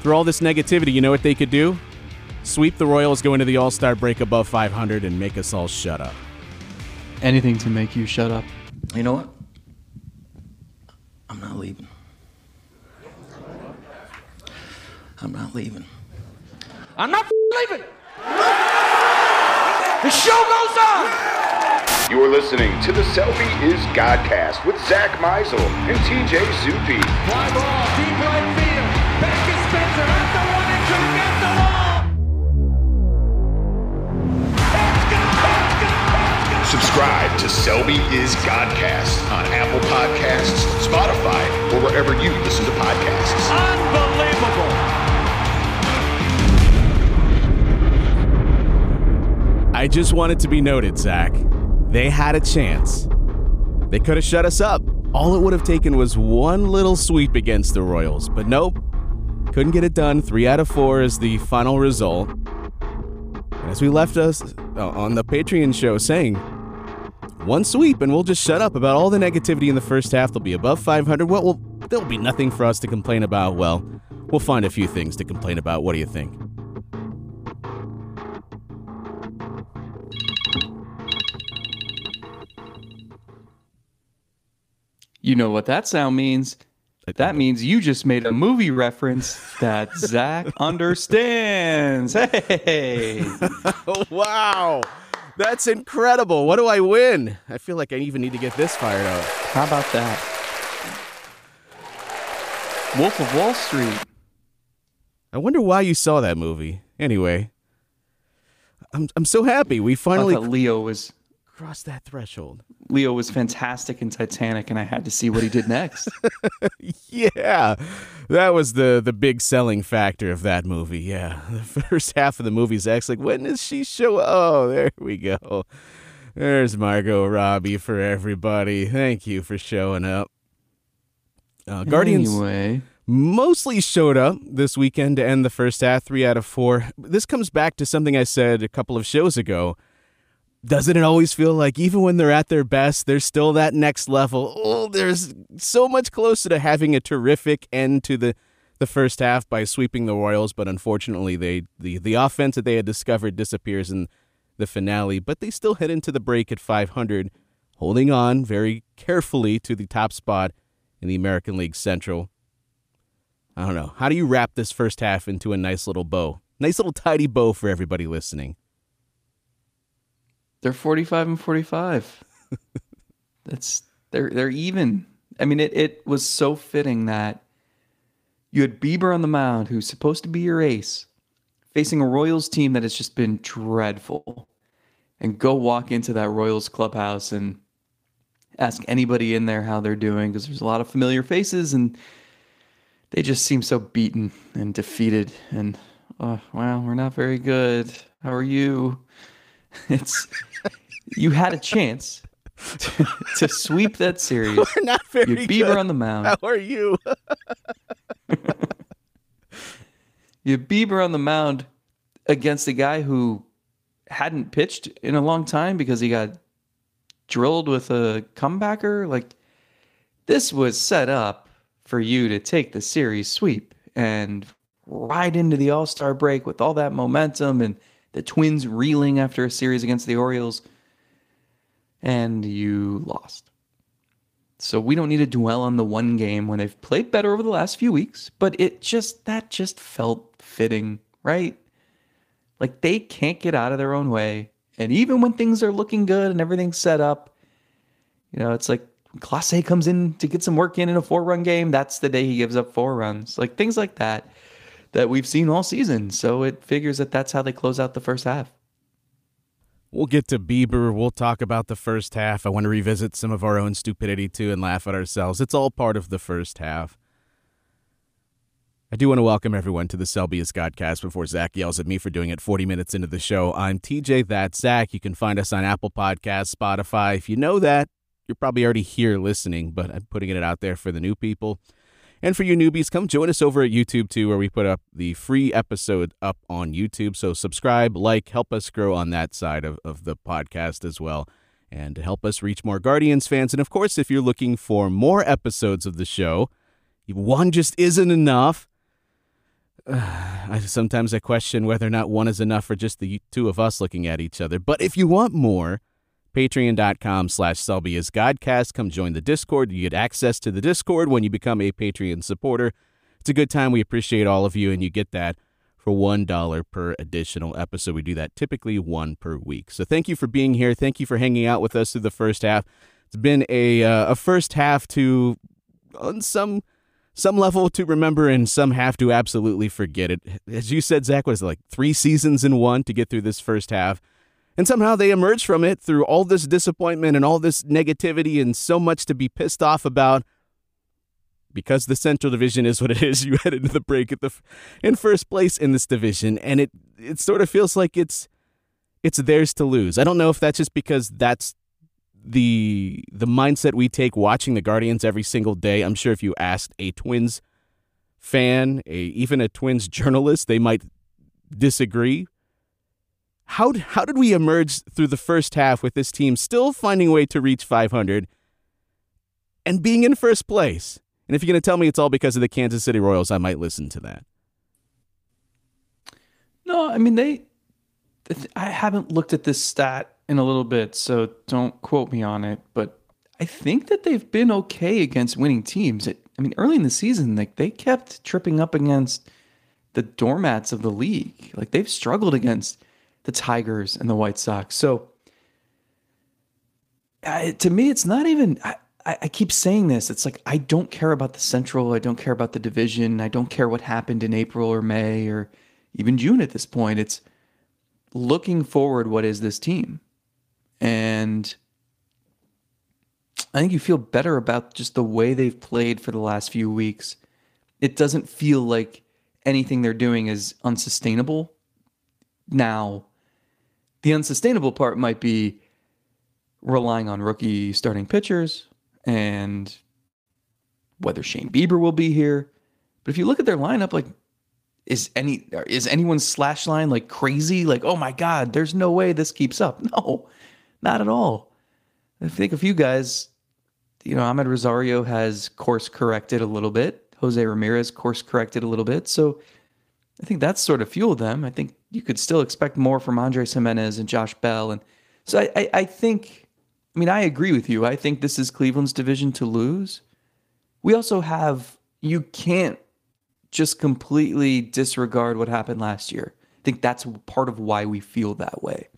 Through all this negativity, you know what they could do? Sweep the Royals, go into the All Star break above 500, and make us all shut up. Anything to make you shut up. You know what? I'm not leaving. I'm not leaving. I'm not leaving. The show goes on. You're listening to the Selby is Godcast with Zack Meisel and TJ Zuppe. Fly ball, deep Subscribe to Selby is Godcast on Apple Podcasts, Spotify, or wherever you listen to podcasts. Unbelievable. I just want it to be noted, Zack. They had a chance. They could have shut us up. All it would have taken was one little sweep against the Royals, but nope. Couldn't get it done. Three out of four is the final result. And as we left us uh, on the Patreon show saying, one sweep and we'll just shut up about all the negativity in the first half. They'll be above 500. Well, well there'll be nothing for us to complain about. Well, we'll find a few things to complain about. What do you think? You know what that sound means? That means you just made a movie reference that Zack understands. Hey. Wow. That's incredible. What do I win? I feel like I even need to get this fired up. How about that? Wolf of Wall Street. I wonder why you saw that movie. Anyway, I'm, I'm so happy. We I finally thought Leo was crossed that threshold. Leo was fantastic in Titanic, and I had to see what he did next. Yeah, that was the the big selling factor of that movie. Yeah, the first half of the movie's Zack's like, when does she show? Oh, there we go. There's Margot Robbie for everybody. Thank you for showing up. Uh, Guardians Anyway, mostly showed up this weekend to end the first half, three out of four. This comes back to something I said a couple of shows ago. Doesn't it always feel like even when they're at their best, there's still that next level? Oh, there's so much closer to having a terrific end to the, the first half by sweeping the Royals, but unfortunately, they the, the offense that they had discovered disappears in the finale. But they still head into the break at 500, holding on very carefully to the top spot in the American League Central. I don't know. How do you wrap this first half into a nice little bow? Nice little tidy bow for everybody listening. They're 45 and 45. That's they're they're even. I mean, it it was so fitting that you had Bieber on the mound, who's supposed to be your ace, facing a Royals team that has just been dreadful, and go walk into that Royals clubhouse and ask anybody in there how they're doing because there's a lot of familiar faces and they just seem so beaten and defeated and uh, oh wow we're not very good how are you it's you had a chance to, to sweep that series We're not very you Bieber good. on the mound How are you? you Bieber on the mound against a guy who hadn't pitched in a long time because he got drilled with a comebacker. Like this was set up for you to take the series sweep and ride into the All Star break with all that momentum and the Twins reeling after a series against the Orioles, and you lost. So we don't need to dwell on the one game when they've played better over the last few weeks, but it just that just felt fitting, right? Like they can't get out of their own way. And even when things are looking good and everything's set up, you know, it's like Clase comes in to get some work in in a four run game, that's the day he gives up four runs. Like things like that that we've seen all season. So it figures that that's how they close out the first half. We'll get to Bieber. We'll talk about the first half. I want to revisit some of our own stupidity too and laugh at ourselves. It's all part of the first half. I do want to welcome everyone to the Selby's Godcast before Zack yells at me for doing it 40 minutes into the show. I'm TJ, That Zack. You can find us on Apple Podcasts, Spotify. If you know that, you're probably already here listening, but I'm putting it out there for the new people. And for you newbies, come join us over at YouTube too, where we put up the free episode up on YouTube. So subscribe, like, help us grow on that side of, of the podcast as well, and to help us reach more Guardians fans. And of course, if you're looking for more episodes of the show, one just isn't enough. I, sometimes I question whether or not one is enough for just the two of us looking at each other. But if you want more, patreon.com slash Selby is Godcast. Come join the Discord. You get access to the Discord when you become a Patreon supporter. It's a good time. We appreciate all of you, and you get that for $1 per additional episode. We do that typically one per week. So thank you for being here. Thank you for hanging out with us through the first half. It's been a, uh, a first half to, on some some level to remember and some have to absolutely forget it. As you said, Zack, was like three seasons in one to get through this first half. And somehow they emerge from it through all this disappointment and all this negativity and so much to be pissed off about. Because the Central Division is what it is, you head into the break at the in first place in this division, and it it sort of feels like it's it's theirs to lose. I don't know if that's just because that's the the mindset we take watching the Guardians every single day. I'm sure if you asked a Twins fan, a even a Twins journalist, they might disagree. How how did we emerge through the first half with this team still finding a way to reach 500 and being in first place? And if you're going to tell me it's all because of the Kansas City Royals, I might listen to that. No, I mean they. I haven't looked at this stat in a little bit, so don't quote me on it. But I think that they've been okay against winning teams. It, I mean, early in the season, like they kept tripping up against the doormats of the league. Like they've struggled against the Tigers and the White Sox. So uh, to me, it's not even. I, I keep saying this. It's like I don't care about the Central. I don't care about the division. I don't care what happened in April or May or even June at this point. It's looking forward. What is this team? And I think you feel better about just the way they've played for the last few weeks. It doesn't feel like anything they're doing is unsustainable. Now, the unsustainable part might be relying on rookie starting pitchers and whether Shane Bieber will be here. But if you look at their lineup, like is any is anyone's slash line like crazy? Like, oh my God, there's no way this keeps up. No, not at all. I think a few guys, you know, Amed Rosario has course corrected a little bit. Jose Ramirez course corrected a little bit. So I think that's sort of fueled them. I think you could still expect more from Andres Gimenez and Josh Bell. And so I, I, I think, I mean, I agree with you. I think this is Cleveland's division to lose. We also have, you can't just completely disregard what happened last year. I think that's part of why we feel that way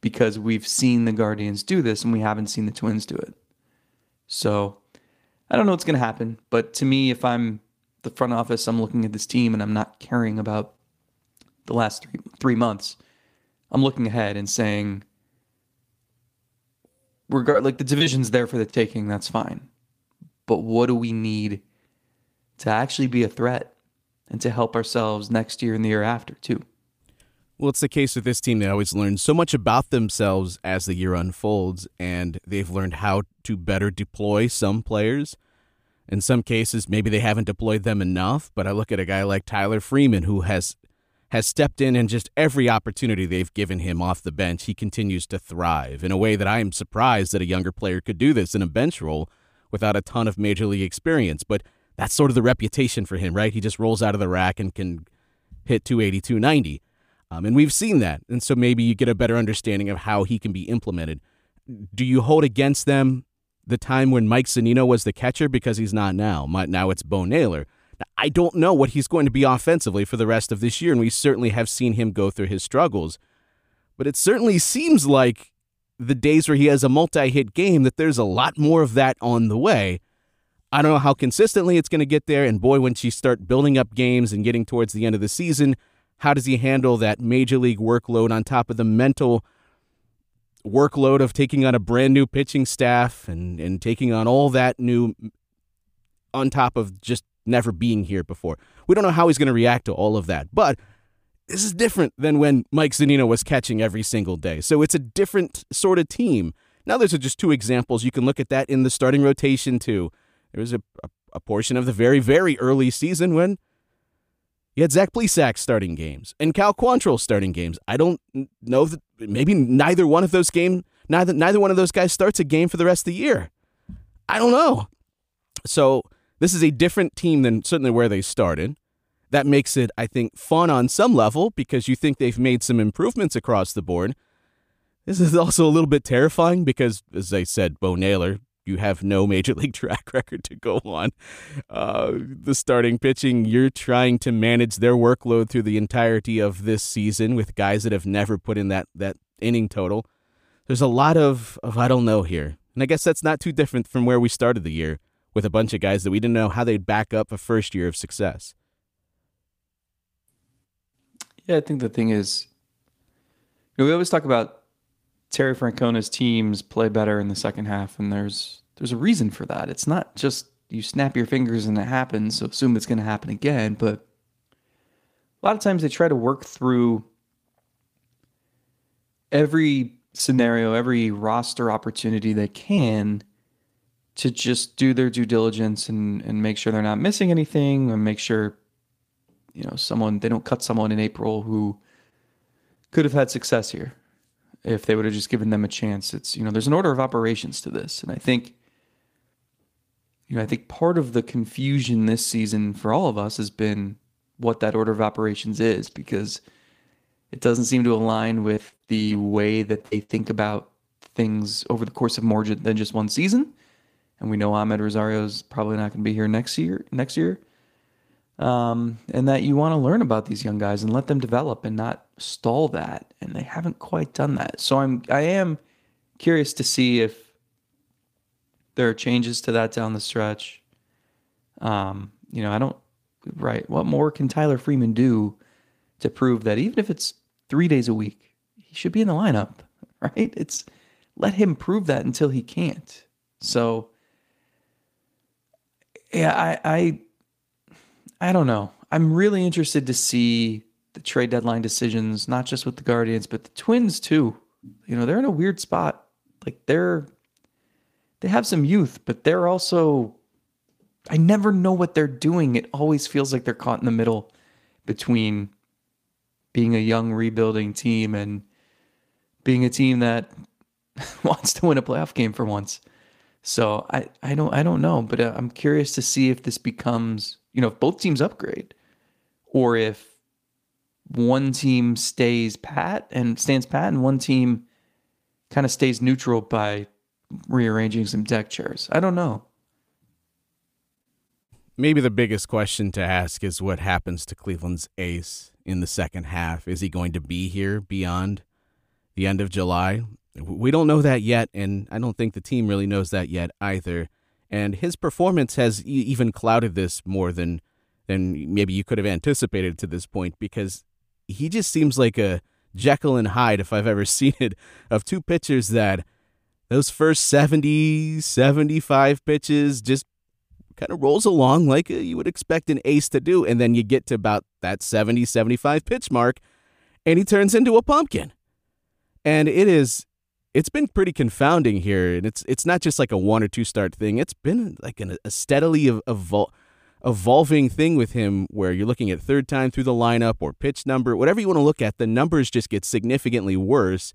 because we've seen the Guardians do this and we haven't seen the Twins do it. So I don't know what's going to happen, but to me, if I'm the front office, I'm looking at this team and I'm not caring about the last three three months. I'm looking ahead and saying, regard like the division's there for the taking. That's fine, but what do we need to actually be a threat and to help ourselves next year and the year after too? Well, it's the case with this team. They always learn so much about themselves as the year unfolds, and they've learned how to better deploy some players. In some cases, maybe they haven't deployed them enough, but I look at a guy like Tyler Freeman who has has stepped in and just every opportunity they've given him off the bench, he continues to thrive in a way that I am surprised that a younger player could do this in a bench role without a ton of major league experience. But that's sort of the reputation for him, right? He just rolls out of the rack and can hit 280, 290. Um, and we've seen that. And so maybe you get a better understanding of how he can be implemented. Do you hold against them the time when Mike Zunino was the catcher because he's not now? Now it's Bo Naylor. I don't know what he's going to be offensively for the rest of this year, and we certainly have seen him go through his struggles. But it certainly seems like the days where he has a multi hit game that there's a lot more of that on the way. I don't know how consistently it's going to get there. And boy, when you start building up games and getting towards the end of the season, how does he handle that major league workload on top of the mental workload of taking on a brand new pitching staff and, and taking on all that new on top of just never being here before? We don't know how he's going to react to all of that. But this is different than when Mike Zunino was catching every single day. So it's a different sort of team. Now, there's just two examples. You can look at that in the starting rotation, too. There was a, a, a portion of the very, very early season when you had Zach Plesac starting games and Cal Quantrill starting games. I don't know that maybe neither one of those game neither neither one of those guys starts a game for the rest of the year. I don't know. So this is a different team than certainly where they started. That makes it, I think, fun on some level because you think they've made some improvements across the board. This is also a little bit terrifying because, as I said, Bo Naylor, you have no major league track record to go on. Uh, the starting pitching, you're trying to manage their workload through the entirety of this season with guys that have never put in that, that inning total. There's a lot of, of I don't know here. And I guess that's not too different from where we started the year with a bunch of guys that we didn't know how they'd back up a first year of success. Yeah, I think the thing is, you know, we always talk about Terry Francona's teams play better in the second half, and there's there's a reason for that. It's not just you snap your fingers and it happens, so assume it's going to happen again. But a lot of times they try to work through every scenario, every roster opportunity they can to just do their due diligence and, and make sure they're not missing anything and make sure you know someone they don't cut someone in April who could have had success here if they would have just given them a chance. It's you know there's an order of operations to this, and I think you know I think part of the confusion this season for all of us has been what that order of operations is because it doesn't seem to align with the way that they think about things over the course of more than just one season. And we know Amed Rosario is probably not going to be here next year. Next year, um, and that you want to learn about these young guys and let them develop and not stall that. And they haven't quite done that. So I'm I am curious to see if there are changes to that down the stretch. Um, you know, I don't right. What more can Tyler Freeman do to prove that even if it's three days a week, he should be in the lineup, right? It's let him prove that until he can't. So yeah, I I I don't know. I'm really interested to see the trade deadline decisions, not just with the Guardians, but the Twins too. You know, they're in a weird spot. Like they're they have some youth, but they're also I never know what they're doing. It always feels like they're caught in the middle between being a young rebuilding team and being a team that wants to win a playoff game for once. So I, I don't I don't know, but uh, I'm curious to see if this becomes you know if both teams upgrade, or if one team stays pat and stands pat, and one team kind of stays neutral by rearranging some deck chairs. I don't know. Maybe the biggest question to ask is what happens to Cleveland's ace in the second half. Is he going to be here beyond the end of July? We don't know that yet, and I don't think the team really knows that yet either. And his performance has even clouded this more than than maybe you could have anticipated to this point because he just seems like a Jekyll and Hyde if I've ever seen it of two pitchers that those first 70, 75 pitches just kind of rolls along like uh, you would expect an ace to do and then you get to about that 70, 75 pitch mark and he turns into a pumpkin. And it is it's been pretty confounding here, and it's it's not just like a one or two start thing. It's been like an, a steadily evol- evolving thing with him, where you're looking at third time through the lineup or pitch number, whatever you want to look at. The numbers just get significantly worse,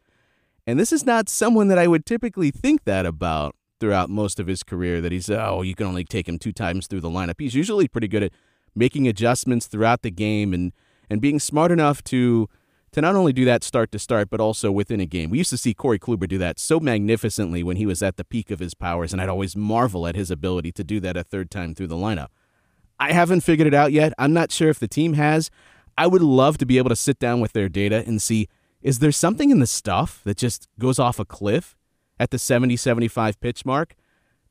and this is not someone that I would typically think that about throughout most of his career. That he's oh, you can only take him two times through the lineup. He's usually pretty good at making adjustments throughout the game and and being smart enough to to not only do that start to start, but also within a game. We used to see Corey Kluber do that so magnificently when he was at the peak of his powers, and I'd always marvel at his ability to do that a third time through the lineup. I haven't figured it out yet. I'm not sure if the team has. I would love to be able to sit down with their data and see is there something in the stuff that just goes off a cliff at the 70 75 pitch mark?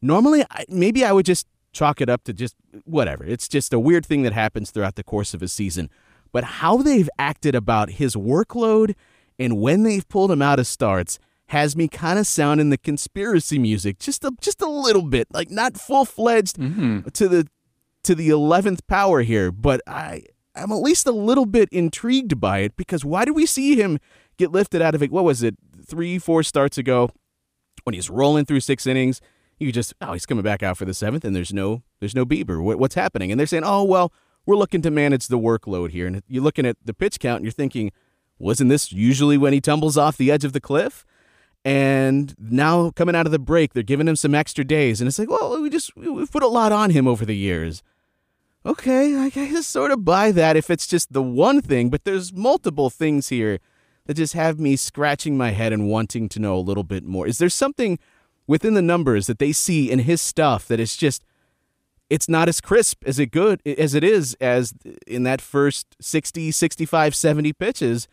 Normally, maybe I would just chalk it up to just whatever. It's just a weird thing that happens throughout the course of a season but how they've acted about his workload and when they've pulled him out of starts has me kind of sounding the conspiracy music just a just a little bit, like not full fledged Mm-hmm. to the to the eleventh power here, but I I'm at least a little bit intrigued by it because why do we see him get lifted out of it? What was it, three, four starts ago, when he's rolling through six innings? You just oh he's coming back out for the seventh, and there's no there's no Bieber. What, what's happening? And they're saying oh well we're looking to manage the workload here. And you're looking at the pitch count and you're thinking, wasn't this usually when he tumbles off the edge of the cliff? And now coming out of the break, they're giving him some extra days. And it's like, well, we just, we've put a lot on him over the years. okay, I guess sort of buy that if it's just the one thing, but there's multiple things here that just have me scratching my head and wanting to know a little bit more. Is there something within the numbers that they see in his stuff that is just it's not as crisp as it good as it is as in that first 60, 65, 70 pitches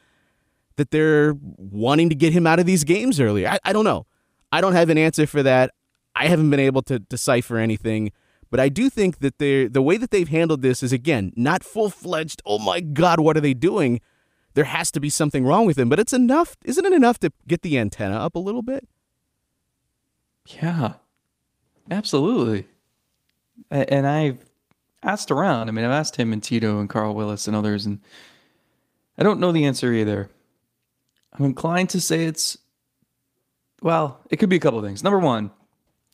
that they're wanting to get him out of these games earlier. I, I don't know. I don't have an answer for that. I haven't been able to decipher anything. But I do think that they the way that they've handled this is again not full fledged. Oh my God, what are they doing? There has to be something wrong with him. But it's enough, isn't it enough to get the antenna up a little bit? Yeah, absolutely. And I've asked around. I mean, I've asked him and Tito and Carl Willis and others, and I don't know the answer either. I'm inclined to say it's, well, it could be a couple of things. Number one,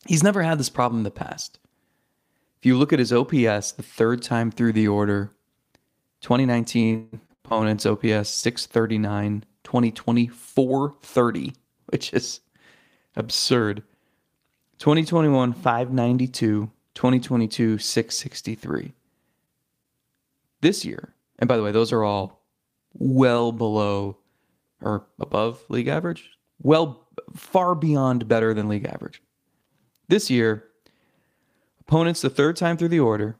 he's never had this problem in the past. If you look at his OPS the third time through the order, 2019 opponents OPS 639, 2020 430, which is absurd. 2021 592, 2022 663. This year, and by the way, those are all well below or above league average, well far beyond better than league average. This year, opponents the third time through the order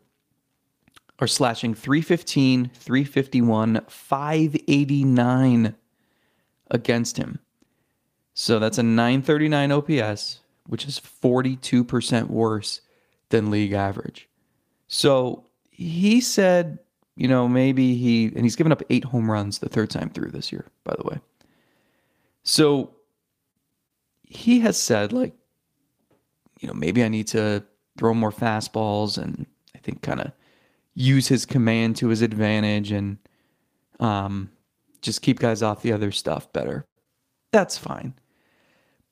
are slashing 315, 351, 589 against him. So that's a 939 OPS, which is 42% worse than league average. So he said, you know, maybe he, and he's given up eight home runs the third time through this year, by the way. So he has said, like, you know, maybe I need to throw more fastballs and I think kind of use his command to his advantage and um, just keep guys off the other stuff better. That's fine.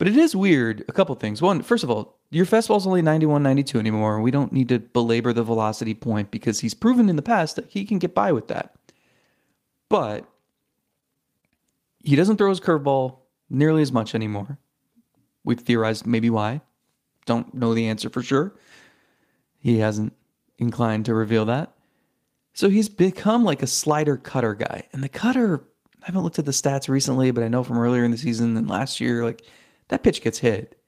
But it is weird. A couple things. One, first of all, your fastball's only 91, 92 anymore. We don't need to belabor the velocity point because he's proven in the past that he can get by with that. But he doesn't throw his curveball nearly as much anymore. We've theorized maybe why. Don't know the answer for sure. He hasn't inclined to reveal that. So he's become like a slider cutter guy. And the cutter, I haven't looked at the stats recently, but I know from earlier in the season and last year, like that pitch gets hit.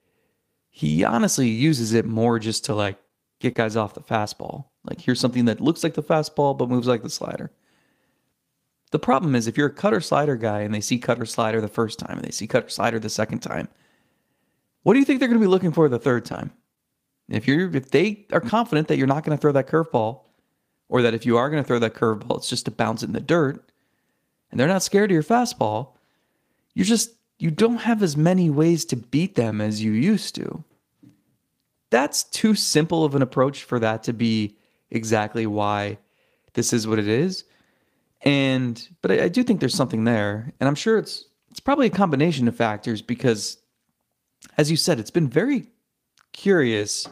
He honestly uses it more just to like get guys off the fastball. Like here's something that looks like the fastball but moves like the slider. The problem is if you're a cutter slider guy and they see cutter slider the first time and they see cutter slider the second time, what do you think they're going to be looking for the third time? If you're if they are confident that you're not going to throw that curveball, or that if you are going to throw that curveball, it's just to bounce it in the dirt, and they're not scared of your fastball, you're just you don't have as many ways to beat them as you used to. That's too simple of an approach for that to be exactly why this is what it is. And but I, I do think there's something there, and I'm sure it's it's probably a combination of factors because, as you said, it's been very curious.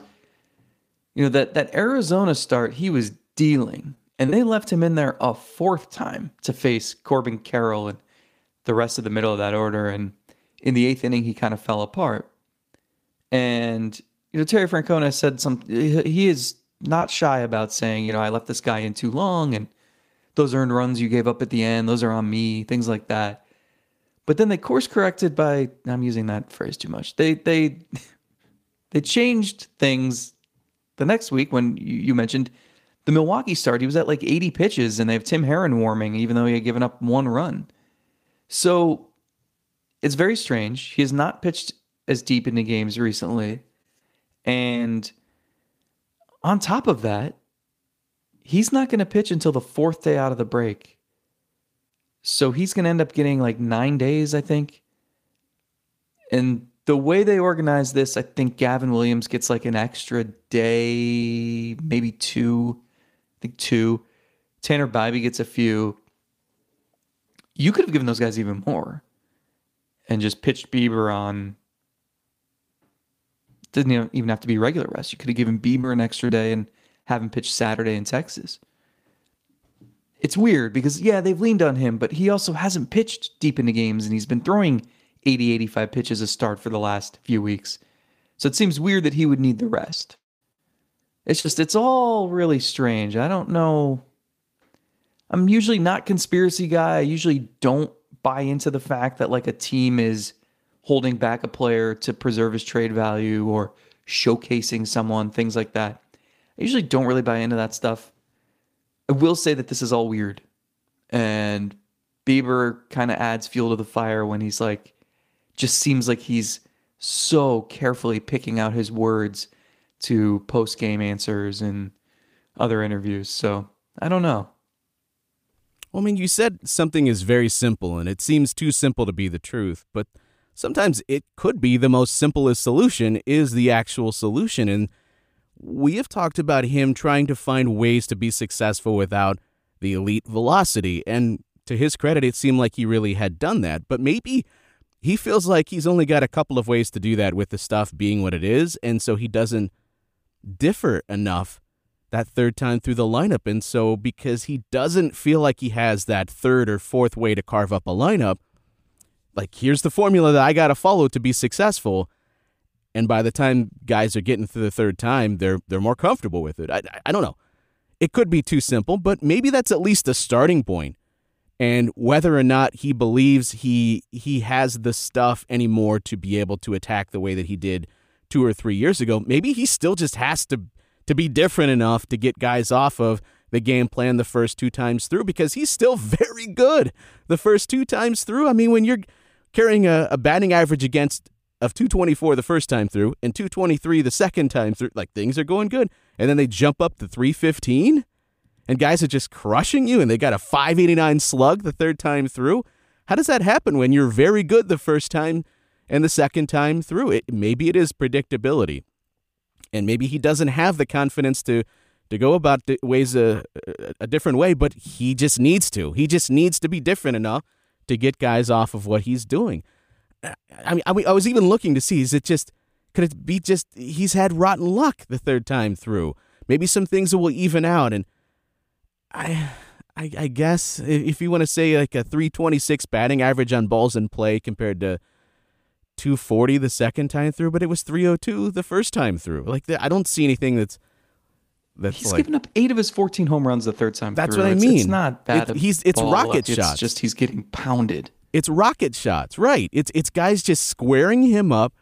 You know that that Arizona start he was dealing, and they left him in there a fourth time to face Corbin Carroll and the rest of the middle of that order. And in the eighth inning, he kind of fell apart. And you know Terry Francona said some. He is not shy about saying, you know, I left this guy in too long, and those earned runs you gave up at the end, those are on me, things like that. But then they course corrected by I'm using that phrase too much. They they they changed things the next week when you, mentioned the Milwaukee start. He was at like 80 pitches, and they have Tim Herrin warming, even though he had given up one run. So it's very strange. He has not pitched as deep into games recently. And on top of that, he's not going to pitch until the fourth day out of the break. So he's going to end up getting like nine days, I think. And the way they organize this, I think Gavin Williams gets like an extra day, maybe two. I think two. Tanner Bibee gets a few. You could have given those guys even more and just pitched Bieber on. Didn't even have to be regular rest. You could have given Bieber an extra day and have him pitch Saturday in Texas. It's weird because, yeah, they've leaned on him, but he also hasn't pitched deep into games and he's been throwing 80, 85 pitches a start for the last few weeks. So it seems weird that he would need the rest. It's just it's all really strange. I don't know. I'm usually not conspiracy guy. I usually don't buy into the fact that like a team is holding back a player to preserve his trade value or showcasing someone, things like that. I usually don't really buy into that stuff. I will say that this is all weird. And Bieber kind of adds fuel to the fire when he's like, just seems like he's so carefully picking out his words to post game answers and other interviews. So I don't know. Well, I mean, you said something is very simple, and it seems too simple to be the truth, but sometimes it could be the most simplest solution is the actual solution. And we have talked about him trying to find ways to be successful without the elite velocity. And to his credit, it seemed like he really had done that. But maybe he feels like he's only got a couple of ways to do that with the stuff being what it is. And so he doesn't differ enough that third time through the lineup. And so, because he doesn't feel like he has that third or fourth way to carve up a lineup, like, here's the formula that I got to follow to be successful. And by the time guys are getting through the third time, they're they're more comfortable with it. I, I don't know. It could be too simple, but maybe that's at least a starting point. And whether or not he believes he he has the stuff anymore to be able to attack the way that he did two or three years ago, maybe he still just has to to be different enough to get guys off of the game plan the first two times through because he's still very good the first two times through. I mean, when you're carrying a, a batting average against of 224 the first time through and 223 the second time through, like things are going good. And then they jump up to 315 and guys are just crushing you and they got a 589 slug the third time through. How does that happen when you're very good the first time and the second time through? It maybe it is predictability and maybe he doesn't have the confidence to to go about ways a, a different way, but he just needs to. He just needs to be different enough to get guys off of what he's doing. I mean, I was even looking to see is it just could it be just he's had rotten luck the third time through? Maybe some things will even out, and I, I, I guess if you want to say like a 326 batting average on balls in play compared to 240 the second time through, but it was 302 the first time through. Like I don't see anything that's that's he's like, given up eight of his 14 home runs the third time. That's through. what I It's- mean. It's, not bad. It's- he's- it's rocket shots. It's just he's getting pounded. It's rocket shots, right? It's it's guys just squaring him up,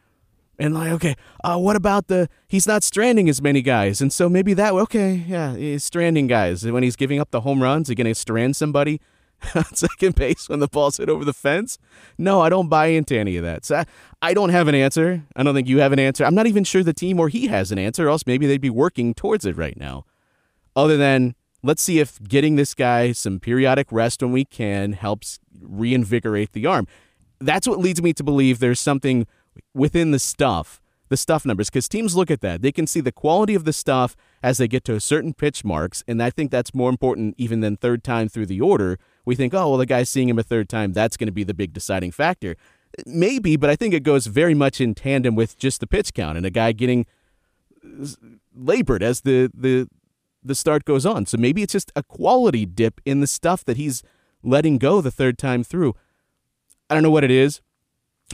and like, okay, uh, what about the? He's not stranding as many guys, and so maybe that okay, yeah, he's stranding guys. When he's giving up the home runs, he's gonna strand somebody on second base when the ball's hit over the fence. No, I don't buy into any of that. So I, I don't have an answer. I don't think you have an answer. I'm not even sure the team or he has an answer. Or else maybe they'd be working towards it right now. Other than let's see if getting this guy some periodic rest when we can helps reinvigorate the arm. That's what leads me to believe there's something within the stuff, the stuff numbers, because teams look at that. They can see the quality of the stuff as they get to certain pitch marks, and I think that's more important even than third time through the order. We think, oh, well, the guy's seeing him a third time. That's going to be the big deciding factor. Maybe, but I think it goes very much in tandem with just the pitch count and a guy getting labored as the the the start goes on. So maybe it's just a quality dip in the stuff that he's letting go the third time through. I don't know what it is,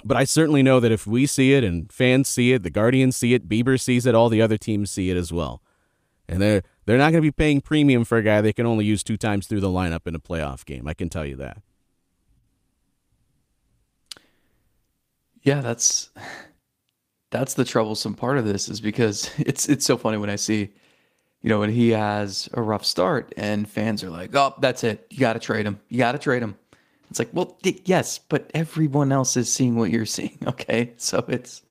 but I certainly know that if we see it and fans see it, the Guardians see it, Bieber sees it, all the other teams see it as well. And they're they're not going to be paying premium for a guy they can only use two times through the lineup in a playoff game. I can tell you that. Yeah, that's that's the troublesome part of this is because it's it's so funny when I see, you know, when he has a rough start and fans are like, "Oh, that's it. You got to trade him. You got to trade him." It's like, well, yes, but everyone else is seeing what you're seeing. Okay, so it's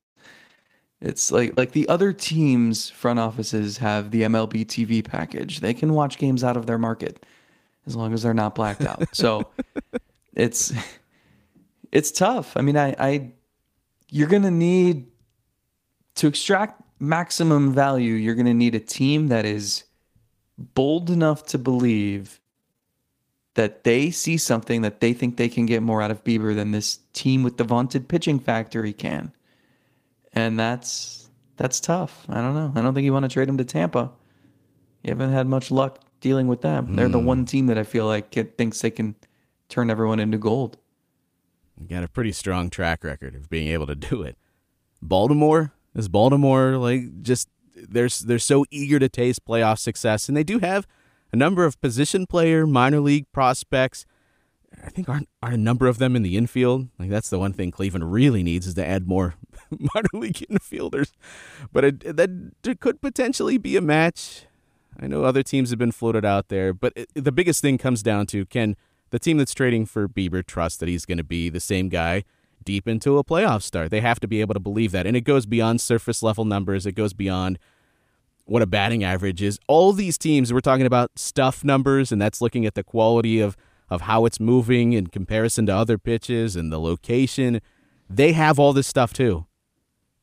it's like like the other teams' front offices have the MLB TV package. They can watch games out of their market as long as they're not blacked out. So it's it's tough. I mean, I, I you're gonna need to extract maximum value. You're gonna need a team that is bold enough to believe that they see something that they think they can get more out of Bieber than this team with the vaunted pitching factory can. And that's that's tough. I don't know. I don't think you want to trade him to Tampa. You haven't had much luck dealing with them. They're the hmm. one team that I feel like thinks they can turn everyone into gold. You got a pretty strong track record of being able to do it. Baltimore is Baltimore like just they're they're so eager to taste playoff success, and they do have a number of position player minor league prospects. I think aren't are a number of them in the infield. Like that's the one thing Cleveland really needs is to add more minor league infielders. But it, that could potentially be a match. I know other teams have been floated out there, but it, the biggest thing comes down to can the team that's trading for Bieber trust that he's going to be the same guy deep into a playoff start. They have to be able to believe that. And it goes beyond surface level numbers, it goes beyond what a batting average is. All these teams, we're talking about stuff numbers, and that's looking at the quality of, of how it's moving in comparison to other pitches and the location. They have all this stuff too.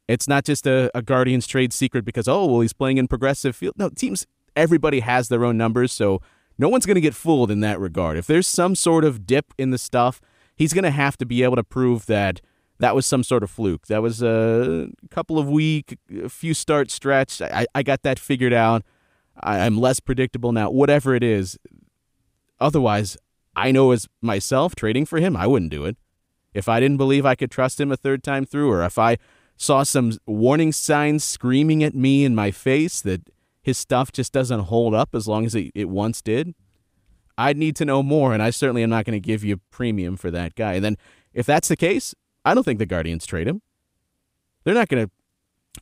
It's not just a, a Guardians trade secret because, oh, well, he's playing in progressive field. No, teams, everybody has their own numbers, so no one's going to get fooled in that regard. If there's some sort of dip in the stuff, he's going to have to be able to prove that that was some sort of fluke. That was a couple of week, a few start stretch. I, I got that figured out. I, I'm less predictable now. Whatever it is. Otherwise, I know as myself trading for him, I wouldn't do it. If I didn't believe I could trust him a third time through, or if I saw some warning signs screaming at me in my face that his stuff just doesn't hold up as long as it, it once did, I'd need to know more, and I certainly am not going to give you premium for that guy. And then if that's the case, I don't think the Guardians trade him. They're not going to.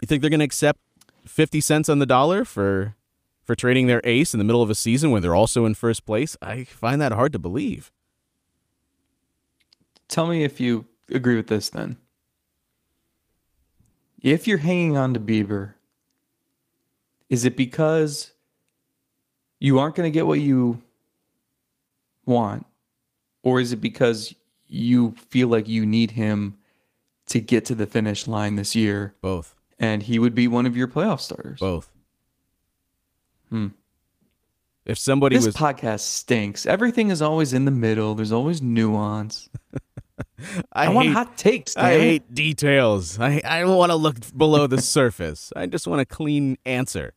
You think they're going to accept fifty cents on the dollar for for trading their ace in the middle of a season when they're also in first place? I find that hard to believe. Tell me if you agree with this then. If you're hanging on to Bieber, is it because you aren't going to get what you want? Or is it because you feel like you need him to get to the finish line this year? Both. And he would be one of your playoff starters. Both. Hmm. If somebody this was podcast stinks. Everything is always in the middle. There's always nuance. I, I, want hate, hot takes. I damn it. hate details. I, I don't want to look below the surface. I just want a clean answer.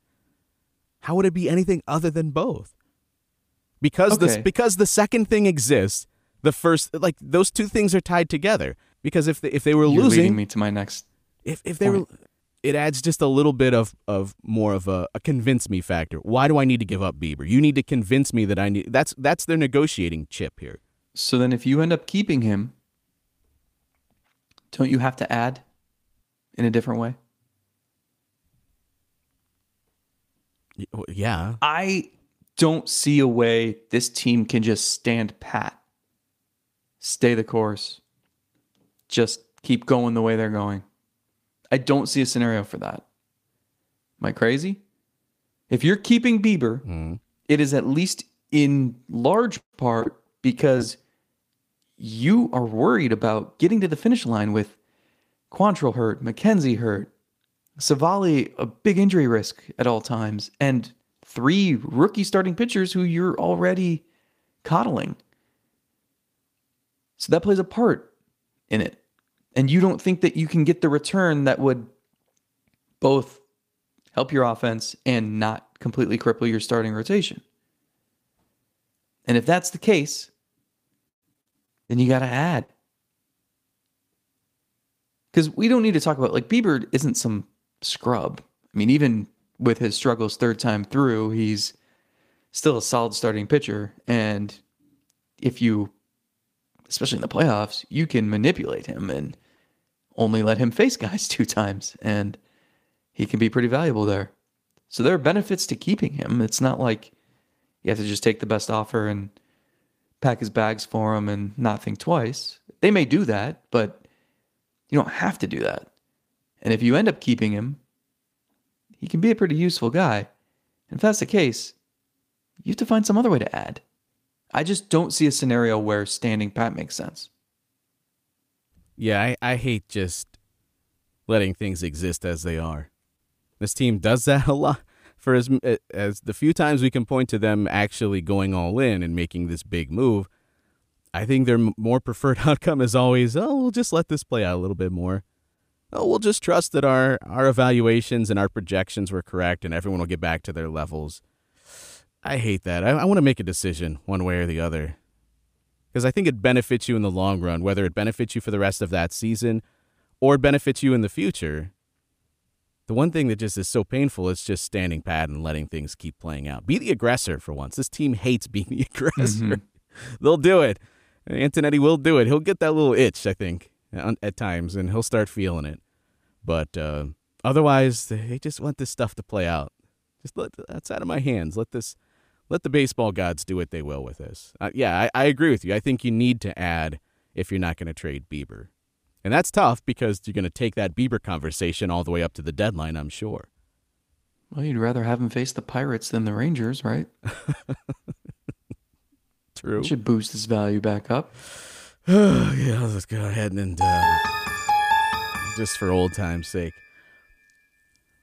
How would it be anything other than both? Because the Okay. because the second thing exists, the first like those two things are tied together. Because if they, if they were You're losing, leading me to my next. if if they were, it adds just a little bit of of more of a, a convince me factor. Why do I need to give up Bieber? You need to convince me that I need. That's that's their negotiating chip here. So then, if you end up keeping him, don't you have to add in a different way? Yeah, I don't see a way this team can just stand pat, stay the course, just keep going the way they're going. I don't see a scenario for that. Am I crazy? If you're keeping Bieber, mm-hmm. it is at least in large part because you are worried about getting to the finish line with Quantrill hurt, McKenzie hurt, Civale a big injury risk at all times, and three rookie starting pitchers who you're already coddling. So that plays a part in it. And you don't think that you can get the return that would both help your offense and not completely cripple your starting rotation. And if that's the case, then you got to add. Because we don't need to talk about, like, Bieber isn't some scrub. I mean, even with his struggles third time through, he's still a solid starting pitcher. And if you, especially in the playoffs, you can manipulate him and only let him face guys two times. And he can be pretty valuable there. So there are benefits to keeping him. It's not like you have to just take the best offer and pack his bags for him and not think twice. They may do that, but you don't have to do that. And if you end up keeping him, he can be a pretty useful guy. And if that's the case, you have to find some other way to add. I just don't see a scenario where standing pat makes sense. Yeah, I, I hate just letting things exist as they are. This team does that a lot. For as as the few times we can point to them actually going all in and making this big move, I think their more preferred outcome is always, oh, we'll just let this play out a little bit more. Oh, we'll just trust that our our evaluations and our projections were correct, and everyone will get back to their levels. I hate that. I, I want to make a decision one way or the other because I think it benefits you in the long run, whether it benefits you for the rest of that season or it benefits you in the future. The one thing that just is so painful is just standing pat and letting things keep playing out. Be the aggressor for once. This team hates being the aggressor. They'll do it. Antonetti will do it. He'll get that little itch, I think, at times, and he'll start feeling it. But uh, otherwise, they just want this stuff to play out. Just let that's out of my hands. Let this, let the baseball gods do what they will with this. Uh, yeah, I, I agree with you. I think you need to add if you're not going to trade Bieber. And that's tough because you're going to take that Bieber conversation all the way up to the deadline, I'm sure. Well, you'd rather have him face the Pirates than the Rangers, right? True. It should boost his value back up. yeah, let's go ahead and uh, just for old time's sake.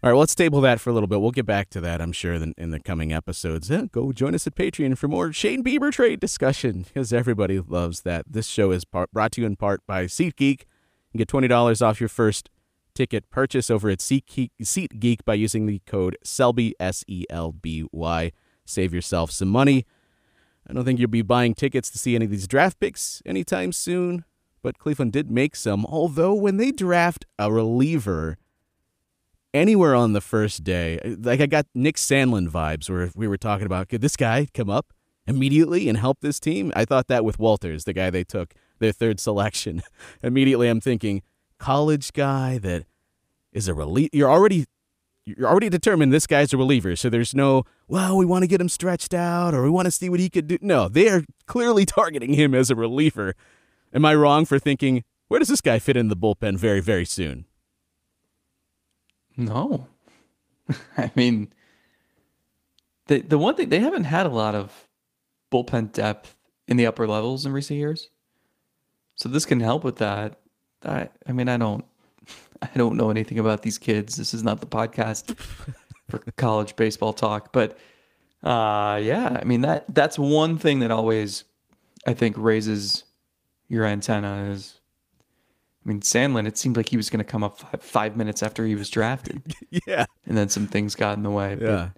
All right, well, let's table that for a little bit. We'll get back to that, I'm sure, in the coming episodes. Yeah, go join us at Patreon for more Shane Bieber trade discussion because everybody loves that. This show is brought to you in part by SeatGeek. You get $20 off your first ticket purchase over at SeatGeek, SeatGeek by using the code SELBY, S E L B Y. Save yourself some money. I don't think you'll be buying tickets to see any of these draft picks anytime soon, but Cleveland did make some. Although, when they draft a reliever anywhere on the first day, like I got Nick Sandlin vibes where we were talking about could this guy come up immediately and help this team? I thought that with Walters, the guy they took their third selection. immediately, I'm thinking college guy that is a relief. You're already you're already determined this guy's a reliever. So there's no, well, we want to get him stretched out or we want to see what he could do. No, they are clearly targeting him as a reliever. Am I wrong for thinking, where does this guy fit in the bullpen very, very soon? No. I mean, the, the one thing, they haven't had a lot of bullpen depth in the upper levels in recent years. So this can help with that. I, I mean, I don't I don't know anything about these kids. This is not the podcast for college baseball talk, but uh, yeah, I mean that that's one thing that always I think raises your antenna is. I mean, Sandlin. It seemed like he was going to come up five, five, minutes after he was drafted. yeah, and then some things got in the way. Yeah,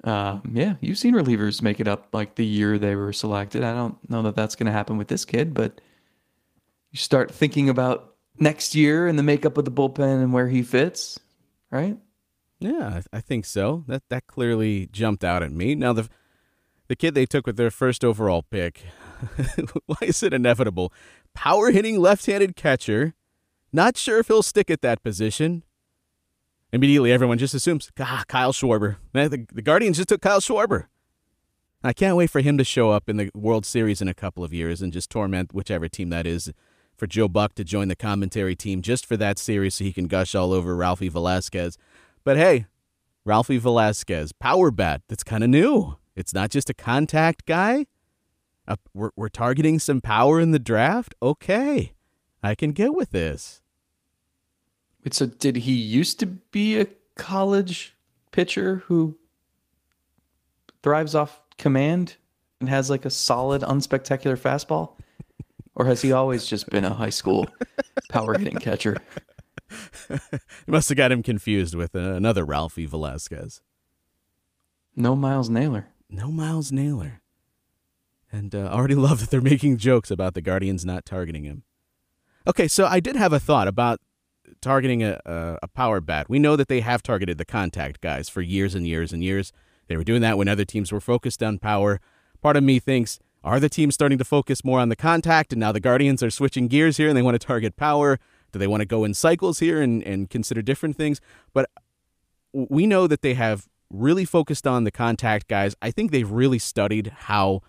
but, um, yeah. You've seen relievers make it up like the year they were selected. I don't know that that's going to happen with this kid, but you start thinking about next year and the makeup of the bullpen and where he fits, right? Yeah, I think so. That that clearly jumped out at me. Now the the kid they took with their first overall pick, why is it inevitable? Power hitting left-handed catcher. Not sure if he'll stick at that position. Immediately, everyone just assumes, ah, Kyle Schwarber. The, the Guardians just took Kyle Schwarber. I can't wait for him to show up in the World Series in a couple of years and just torment whichever team that is for Joe Buck to join the commentary team just for that series so he can gush all over Ralphy Velazquez. But hey, Ralphy Velazquez, power bat, that's kind of new. It's not just a contact guy. Uh, we're, we're targeting some power in the draft. Okay, I can get with this. Wait, so did he used to be a college pitcher who thrives off command and has like a solid, unspectacular fastball? Or has he always just been a high school power hitting catcher? you must have got him confused with uh, another Ralphy Velazquez. No Myles Naylor. No Myles Naylor. And uh, already love that they're making jokes about the Guardians not targeting him. Okay, so I did have a thought about targeting a, a, a power bat. We know that they have targeted the contact guys for years and years and years. They were doing that when other teams were focused on power. Part of me thinks are the teams starting to focus more on the contact, and now the Guardians are switching gears here and they want to target power? Do they want to go in cycles here and, and consider different things? But we know that they have really focused on the contact guys. I think they've really studied how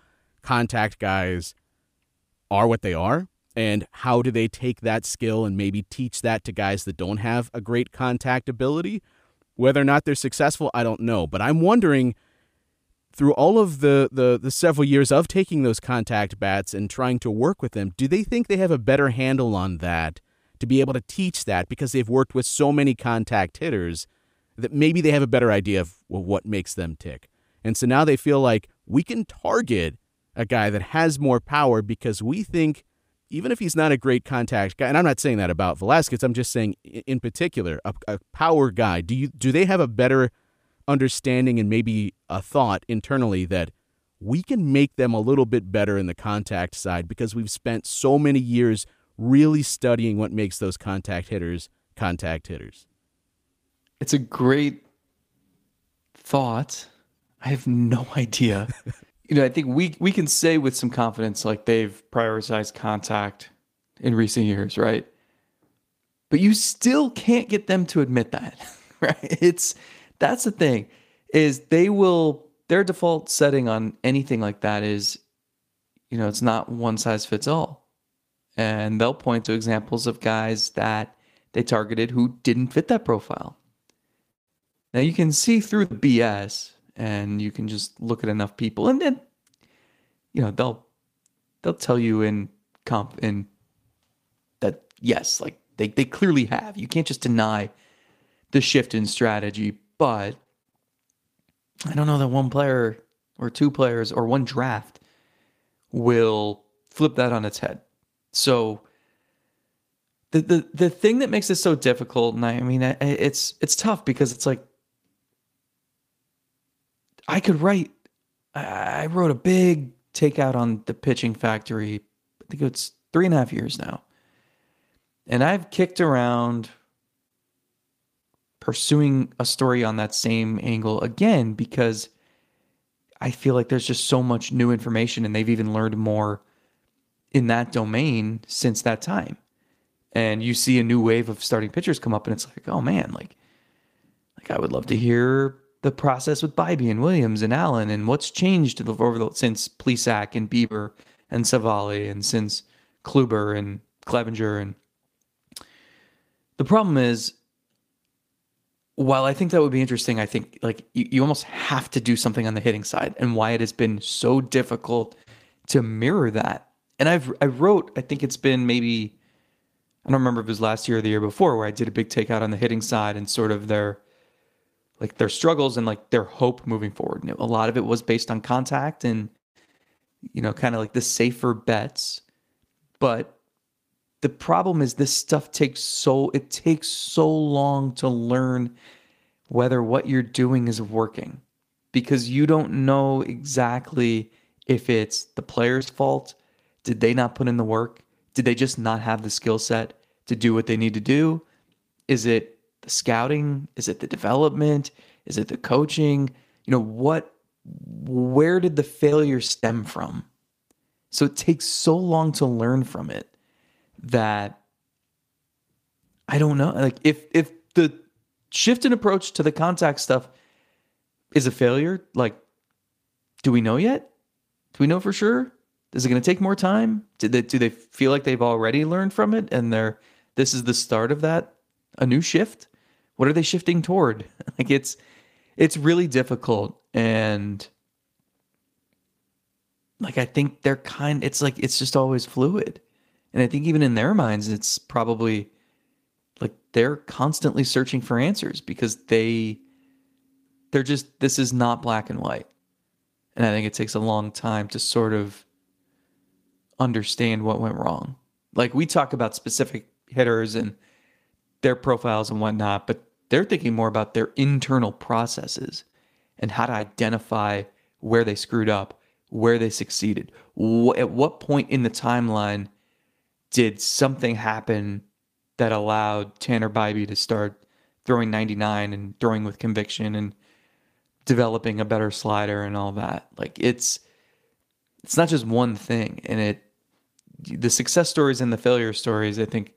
contact guys are what they are and how do they take that skill and maybe teach that to guys that don't have a great contact ability. Whether or not they're successful, I don't know. But I'm wondering through all of the, the, the several years of taking those contact bats and trying to work with them, do they think they have a better handle on that to be able to teach that because they've worked with so many contact hitters that maybe they have a better idea of what makes them tick? And so now they feel like we can target a guy that has more power because we think even if he's not a great contact guy, and I'm not saying that about Velazquez, I'm just saying in particular, a, a power guy. Do you do they have a better understanding and maybe a thought internally that we can make them a little bit better in the contact side because we've spent so many years really studying what makes those contact hitters contact hitters. It's a great thought. I have no idea. You know, I think we we can say with some confidence like they've prioritized contact in recent years, right? But you still can't get them to admit that, right? It's that's the thing is they will their default setting on anything like that is you know, it's not one size fits all. And they'll point to examples of guys that they targeted who didn't fit that profile. Now you can see through the BS and you can just look at enough people and then you know they'll they'll tell you in comp in that yes, like they, they clearly have. You can't just deny the shift in strategy, but I don't know that one player or two players or one draft will flip that on its head. So the the the thing that makes this so difficult, and I, I mean, it's it's tough because it's like I could write. I wrote a big takeout on the pitching factory. I think it's three and a half years now, and I've kicked around pursuing a story on that same angle again because I feel like there's just so much new information, and they've even learned more in that domain since that time. And you see a new wave of starting pitchers come up, and it's like, oh man, like, like I would love to hear the process with Bibee and Williams and Allen and what's changed over the, since Plesac and Bieber and Civale and since Kluber and Clevinger and the problem is while I think that would be interesting, I think like you, you almost have to do something on the hitting side and why it has been so difficult to mirror that. And I've I wrote, I think it's been maybe I don't remember if it was last year or the year before where I did a big takeout on the hitting side and sort of their like their struggles and like their hope moving forward. And a lot of it was based on contact and you know, kind of like the safer bets. But the problem is this stuff takes so it takes so long to learn whether what you're doing is working because you don't know exactly if it's the player's fault did they not put in the work did they just not have the skill set to do what they need to do is it the scouting is it the development is it the coaching you know what where did the failure stem from so it takes so long to learn from it that I don't know. Like if if the shift in approach to the contact stuff is a failure, like do we know yet? Do we know for sure? Is it going to take more time? Did they do they feel like they've already learned from it and they're this is the start of that a new shift? What are they shifting toward? like it's it's really difficult and like I think they're kind it's like it's just always fluid. And I think even in their minds, it's probably like they're constantly searching for answers because they they're just this is not black and white. And I think it takes a long time to sort of understand what went wrong. Like we talk about specific hitters and their profiles and whatnot, but they're thinking more about their internal processes and how to identify where they screwed up, where they succeeded. At what point in the timeline did something happen that allowed Tanner Bibee to start throwing 99 and throwing with conviction and developing a better slider and all that. Like it's it's not just one thing and it the success stories and the failure stories I think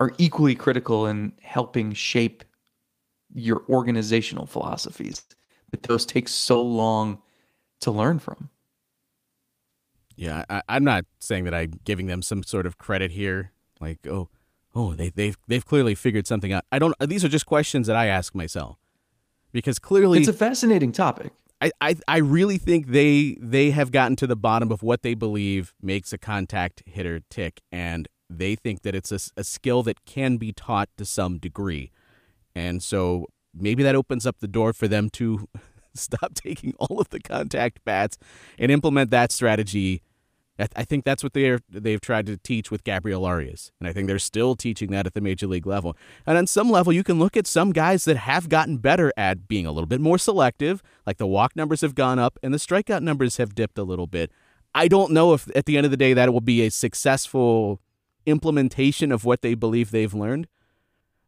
are equally critical in helping shape your organizational philosophies. But those take so long to learn from. Yeah, I, am not saying that I'm giving them some sort of credit here. Like, oh, oh, they, they've they've clearly figured something out. I don't. These are just questions that I ask myself because clearly it's a fascinating topic. I, I, I really think they they have gotten to the bottom of what they believe makes a contact hitter tick, and they think that it's a, a skill that can be taught to some degree, and so maybe that opens up the door for them to stop taking all of the contact bats and implement that strategy I think that's what they're they've tried to teach with Gabriel Arias, and I think they're still teaching that at the major league level. And on some level, you can look at some guys that have gotten better at being a little bit more selective, like the walk numbers have gone up and the strikeout numbers have dipped a little bit. I don't know if at the end of the day that will be a successful implementation of what they believe they've learned,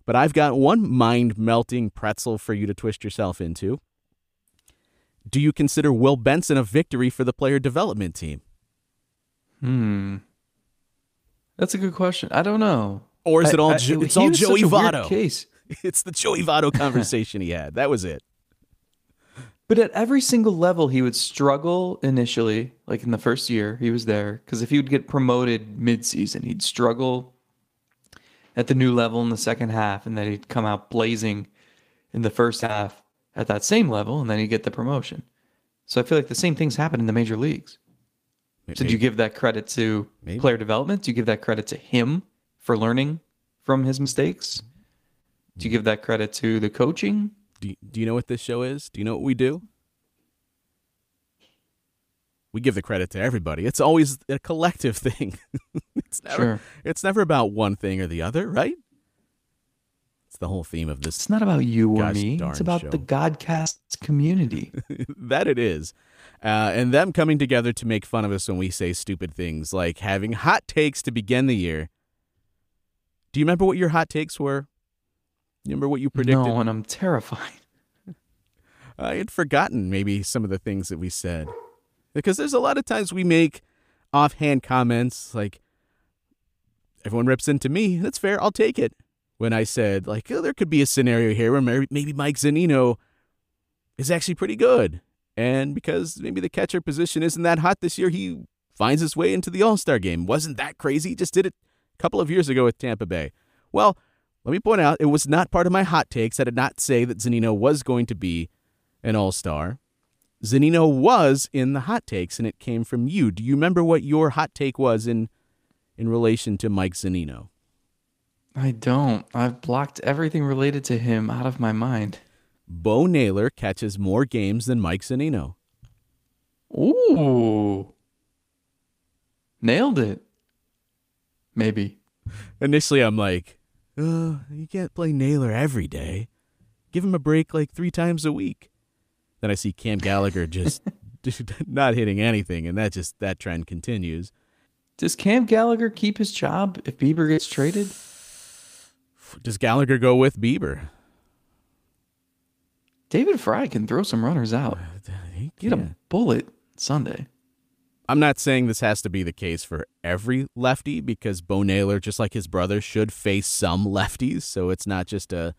But I've got one mind melting pretzel for you to twist yourself into. Do you consider Will Benson a victory for the player development team? Hmm. That's a good question. I don't know. Or is it all I- Jo- it's all Joey such a weird Votto? Case. It's the Joey Votto conversation he had. That was it. But at every single level, he would struggle initially, like in the first year he was there. Because if he would get promoted mid-season, he'd struggle at the new level in the second half, and then he'd come out blazing in the first half at that same level, and then he'd get the promotion. So I feel like the same things happen in the major leagues. So do you give that credit to Maybe. player development? Do you give that credit to him for learning from his mistakes? Do you give that credit to the coaching? Do you, do you know what this show is? Do you know what we do? We give the credit to everybody. It's always a collective thing. it's never Sure. it's never about one thing or the other, right? It's the whole theme of this It's not about you or me. It's about show. the Godcast community. that it is. Uh, and them coming together to make fun of us when we say stupid things like having hot takes to begin the year. Do you remember what your hot takes were? You remember what you predicted? No, and I'm terrified. Uh, I had forgotten maybe some of the things that we said. Because there's a lot of times we make offhand comments like, everyone rips into me. That's fair. I'll take it. When I said, like, oh, there could be a scenario here where maybe- maybe Mike Zunino is actually pretty good. And because maybe the catcher position isn't that hot this year, he finds his way into the All Star game. Wasn't that crazy? Just did it a couple of years ago with Tampa Bay. Well, let me point out, it was not part of my hot takes. I did not say that Zunino was going to be an all star. Zunino was in the hot takes, and it came from you. Do you remember what your hot take was in in relation to Mike Zunino? I don't. I've blocked everything related to him out of my mind. Bo Naylor catches more games than Mike Zunino. Ooh. Nailed it. Maybe. Initially, I'm like, uh, you can't play Naylor every day. Give him a break like three times a week. Then I see Cam Gallagher just not hitting anything, and that just that trend continues. Does Cam Gallagher keep his job if Bieber gets traded? Does Gallagher go with Bieber? David Fry can throw some runners out. He Get a bullet Sunday. I'm not saying this has to be the case for every lefty because Bo Naylor, just like his brother, should face some lefties. So it's not just a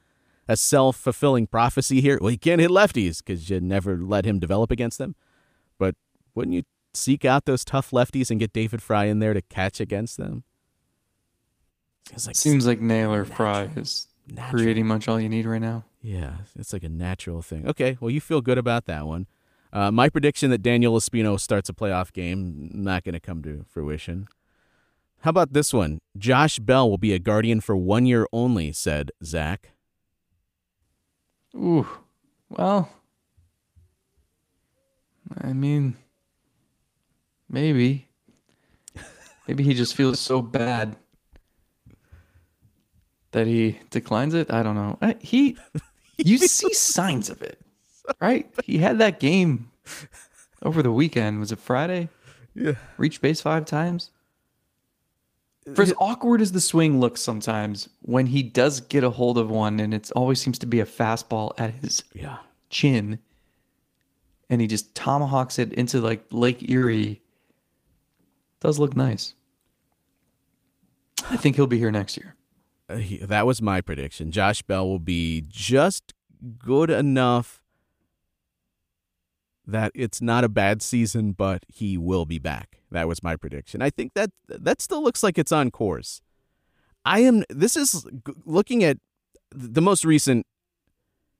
a self fulfilling prophecy here. Well, he can't hit lefties because you never let him develop against them. But wouldn't you seek out those tough lefties and get David Fry in there to catch against them? Seems like Seems like Naylor Fry is Natural. pretty much all you need right now. Yeah, it's like a natural thing. Okay, well, you feel good about that one. Uh, my prediction that Daniel Espino starts a playoff game not going to come to fruition. How about this one? Josh Bell will be a guardian for one year only, said Zack. Ooh. Well, I mean, maybe. Maybe he just feels so bad that he declines it. I don't know. He, you see signs of it, right? He had that game over the weekend. Was it Friday? Yeah. Reached base five times. For as awkward as the swing looks sometimes, when he does get a hold of one, and it always seems to be a fastball at his Yeah. chin, and he just tomahawks it into like Lake Erie, does look nice. I think he'll be here next year. Uh, he, that was my prediction. Josh Bell will be just good enough that it's not a bad season, but he will be back. That was my prediction. I think that that still looks like it's on course. I am. This is looking at the most recent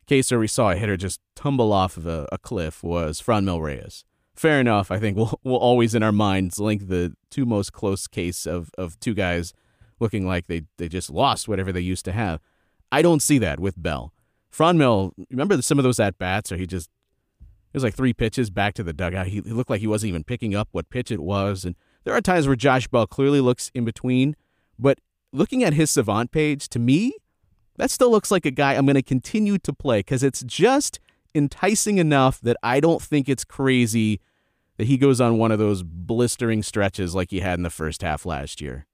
case where we saw a hitter just tumble off of a, a cliff was Franmil Reyes. Fair enough. I think we'll we'll always in our minds link the two most close case of of two guys looking like they, they just lost whatever they used to have. I don't see that with Bell. Franmil, remember some of those at bats where he just it was like three pitches back to the dugout. He, he looked like he wasn't even picking up what pitch it was. And there are times where Josh Bell clearly looks in between. But looking at his savant page, to me, that still looks like a guy I'm going to continue to play because it's just enticing enough that I don't think it's crazy that he goes on one of those blistering stretches like he had in the first half last year.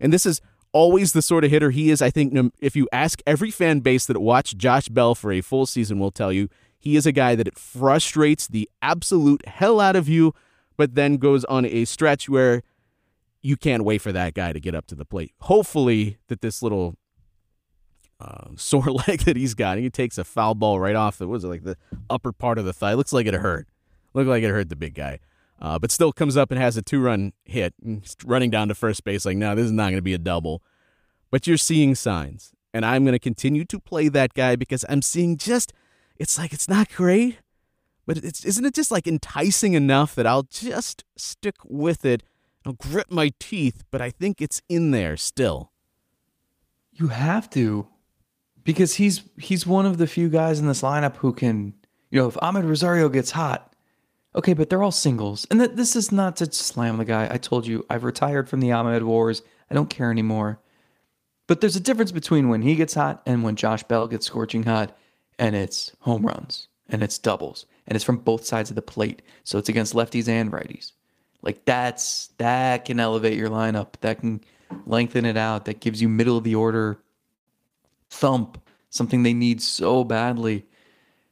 And this is always the sort of hitter he is. I think if you ask every fan base that watched Josh Bell for a full season, will tell you he is a guy that it frustrates the absolute hell out of you, but then goes on a stretch where you can't wait for that guy to get up to the plate. Hopefully, that this little uh, sore leg that he's got, he takes a foul ball right off the was it like the upper part of the thigh. Looks like it hurt. Looked like it hurt the big guy. Uh, but still comes up and has a two run hit, and running down to first base like, no, this is not going to be a double. But you're seeing signs, and I'm going to continue to play that guy because I'm seeing just, it's like it's not great, but it's isn't it just like enticing enough that I'll just stick with it. I'll grit my teeth, but I think it's in there still. You have to, because he's he's one of the few guys in this lineup who can, you know, if Amed Rosario gets hot, okay, but they're all singles, and th- this is not to slam the guy. I told you I've retired from the Amed wars. I don't care anymore. But there's a difference between when he gets hot and when Josh Bell gets scorching hot, and it's home runs and it's doubles and it's from both sides of the plate, so it's against lefties and righties. Like that's that can elevate your lineup. That can lengthen it out. That gives you middle of the order thump, something they need so badly.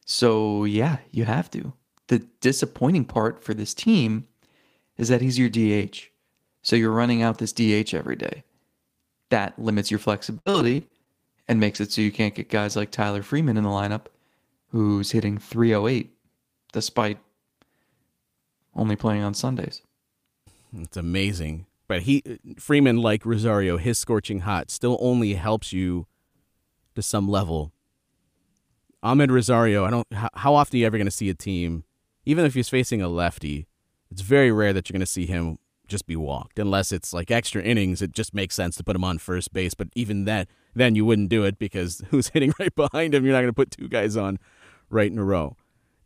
So yeah, you have to. The disappointing part for this team is that he's your DH. So you're running out this DH every day. That limits your flexibility and makes it so you can't get guys like Tyler Freeman in the lineup who's hitting 308 despite only playing on Sundays. It's amazing. But he Freeman, like Rosario, his scorching hot still only helps you to some level. Amed Rosario, I don't. How, how often are you ever going to see a team, even if he's facing a lefty? It's very rare that you're going to see him just be walked, unless it's like extra innings. It just makes sense to put him on first base. But even that, then you wouldn't do it because who's hitting right behind him? You're not going to put two guys on right in a row.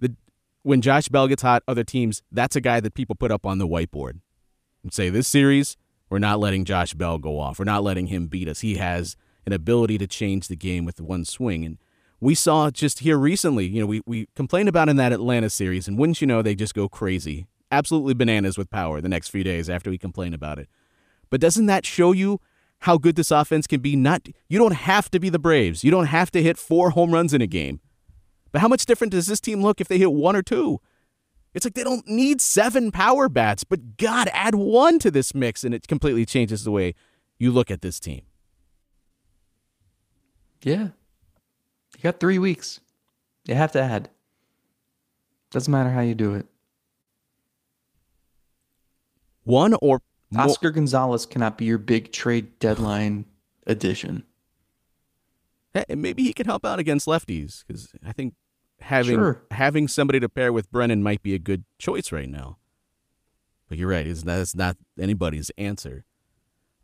The when Josh Bell gets hot, other teams, that's a guy that people put up on the whiteboard and say this series we're not letting Josh Bell go off. We're not letting him beat us. He has an ability to change the game with one swing. And we saw just here recently, you know, we, we complained about in that Atlanta series, and wouldn't you know, they just go crazy. Absolutely bananas with power the next few days after we complain about it. But doesn't that show you how good this offense can be? Not you don't have to be the Braves. You don't have to hit four home runs in a game. But how much different does this team look if they hit one or two? It's like they don't need seven power bats, but God, add one to this mix and it completely changes the way you look at this team. Yeah. You got three weeks. You have to add. Doesn't matter how you do it. One or Oscar Gonzalez cannot be your big trade deadline addition. Hey, maybe he can help out against lefties because I think having Sure. having somebody to pair with Brennan might be a good choice right now. But you're right; it's not, it's not anybody's answer.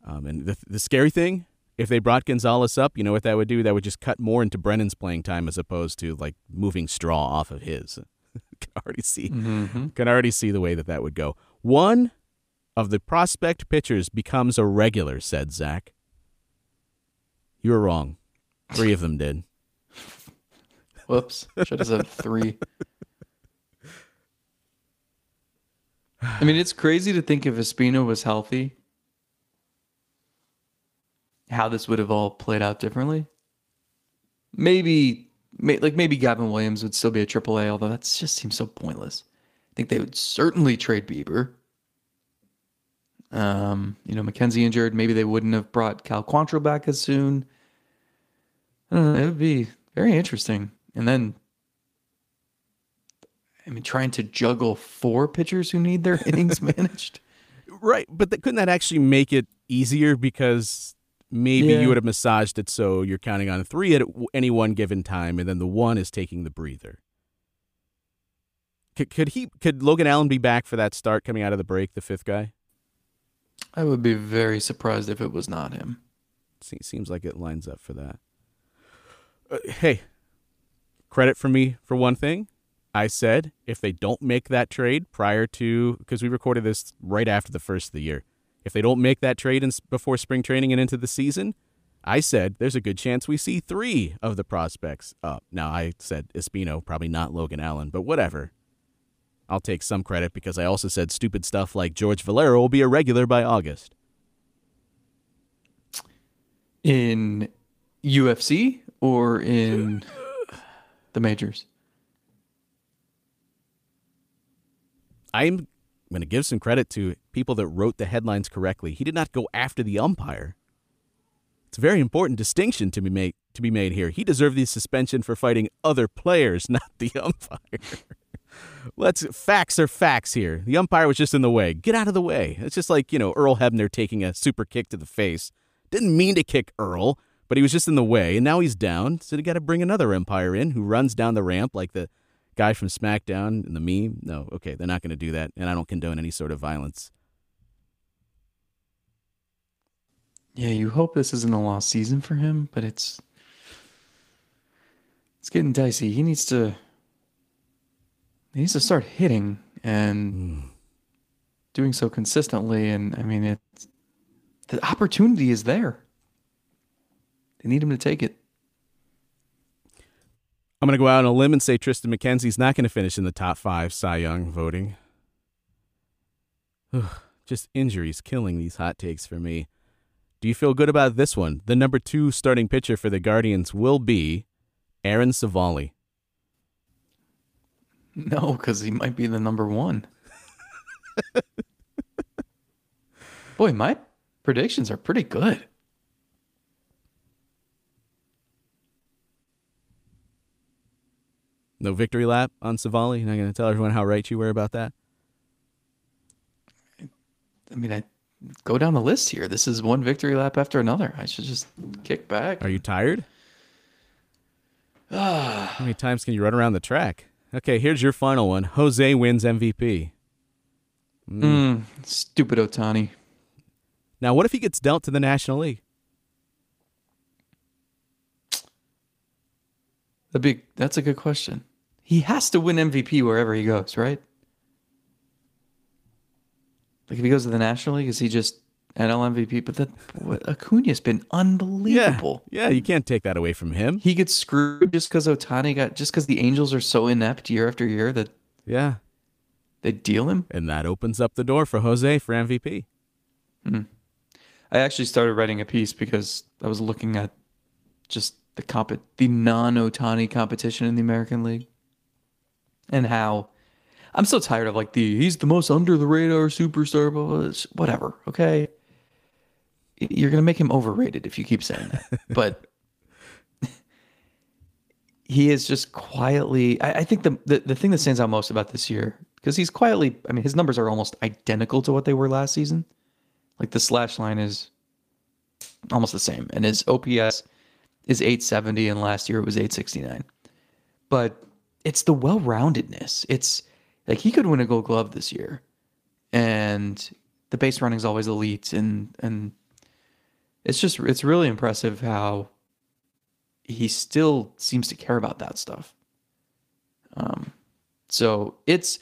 Um, and the the scary thing, if they brought Gonzalez up, you know what that would do? That would just cut more into Brennan's playing time as opposed to like moving straw off of his. can already see can already see the way that that would go. One of the prospect pitchers becomes a regular," said Zack. You were wrong. Three of them did. Whoops. Should have said three. I mean, it's crazy to think if Espino was healthy, how this would have all played out differently. Maybe, may, like maybe Gavin Williams would still be a AAA, although that just seems so pointless. I think they would certainly trade Bieber. Um, you know, McKenzie injured. Maybe they wouldn't have brought Cal Quantrill back as soon. Know, it would be very interesting. And then, I mean, trying to juggle four pitchers who need their innings managed. Right, but that, couldn't that actually make it easier because maybe Yeah. you would have massaged it so you're counting on three at any one given time, and then the one is taking the breather. Could, could he? Could Logan Allen be back for that start coming out of the break? The fifth guy I would be very surprised if it was not him. Se- seems like it lines up for that. Uh, hey, credit for me for one thing. I said if they don't make that trade prior to because we recorded this right after the first of the year. If they don't make that trade in, before spring training and into the season, I said there's a good chance we see three of the prospects up. Now I said Espino, probably not Logan Allen, but whatever. I'll take some credit because I also said stupid stuff like George Valera will be a regular by August. In UFC or in the majors? I'm going to give some credit to people that wrote the headlines correctly. He did not go after the umpire. It's a very important distinction to be made to be made here. He deserved the suspension for fighting other players, not the umpire. Let's facts are facts here. The umpire was just in the way. Get out of the way. It's just like, you know, Earl Hebner taking a super kick to the face. Didn't mean to kick Earl, but he was just in the way, and now he's down. So they got to bring another umpire in who runs down the ramp like the guy from SmackDown in the meme. No, okay, they're not going to do that, and I don't condone any sort of violence. Yeah, you hope this isn't a lost season for him, but it's it's getting dicey. He needs to he needs to start hitting and mm. doing so consistently. And I mean, it's the opportunity is there. They need him to take it. I'm going to go out on a limb and say Tristan McKenzie's not going to finish in the top five Cy Young voting. Ugh, just injuries killing these hot takes for me. Do you feel good about this one? The number two starting pitcher for the Guardians will be Aaron Civale. No, because he might be the number one. Boy, my predictions are pretty good. No victory lap on Civale. You're not going to tell everyone how right you were about that? I mean, I go down the list here. This is one victory lap after another. I should just kick back. Are you tired? How many times can you run around the track? Okay, here's your final one. Jose wins MVP. Mm, stupid Ohtani. Now, what if he gets dealt to the National League? That'd be, that's a good question. He has to win MVP wherever he goes, right? Like if he goes to the National League, is he just NL MVP? But that Acuna's been unbelievable. Yeah, you can't take that away from him. He gets screwed just because Ohtani got just because the Angels are so inept year after year that Yeah, they deal him. and that opens up the door for Jose for MVP. Hmm. I actually started writing a piece because I was looking at just the comp the non Ohtani competition in the American League and how I'm so tired of like the he's the most under the radar superstar, blah, blah, blah. Whatever. Okay, you're gonna make him overrated if you keep saying that, but. He is just quietly. I, I think the, the the thing that stands out most about this year because he's quietly. I mean, his numbers are almost identical to what they were last season. Like the slash line is almost the same, and his OPS is 870, and last year it was 869. But it's the well-roundedness. It's like he could win a Gold Glove this year, and the base running is always elite, and and it's just it's really impressive how he still seems to care about that stuff. Um, so it's,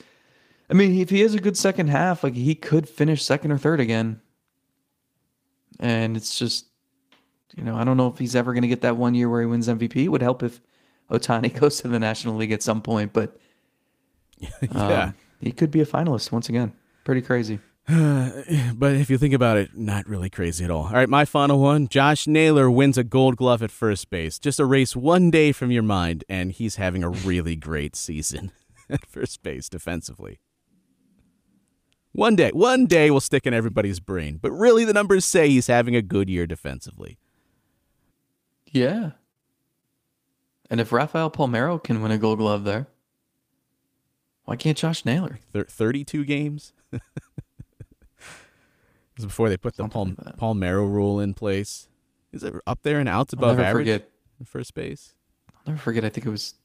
I mean, if he has a good second half, like he could finish second or third again. And it's just, you know, I don't know if he's ever going to get that one year where he wins MVP. It would help if Ohtani goes to the National League at some point, but yeah. um, he could be a finalist once again. Pretty crazy. But if you think about it, not really crazy at all. All right, my final one Josh Naylor wins a gold glove at first base. Just erase one day from your mind, and he's having a really great season at first base defensively. One day, one day will stick in everybody's brain, but really the numbers say he's having a good year defensively. Yeah. And if Rafael Palmeiro can win a gold glove there, why can't Josh Naylor? Thir- 32 games? is before they put the Palm- like. Palmeiro rule in place. Is it up there and outs I'll above never average forget. at first base? I'll never forget. I think it was.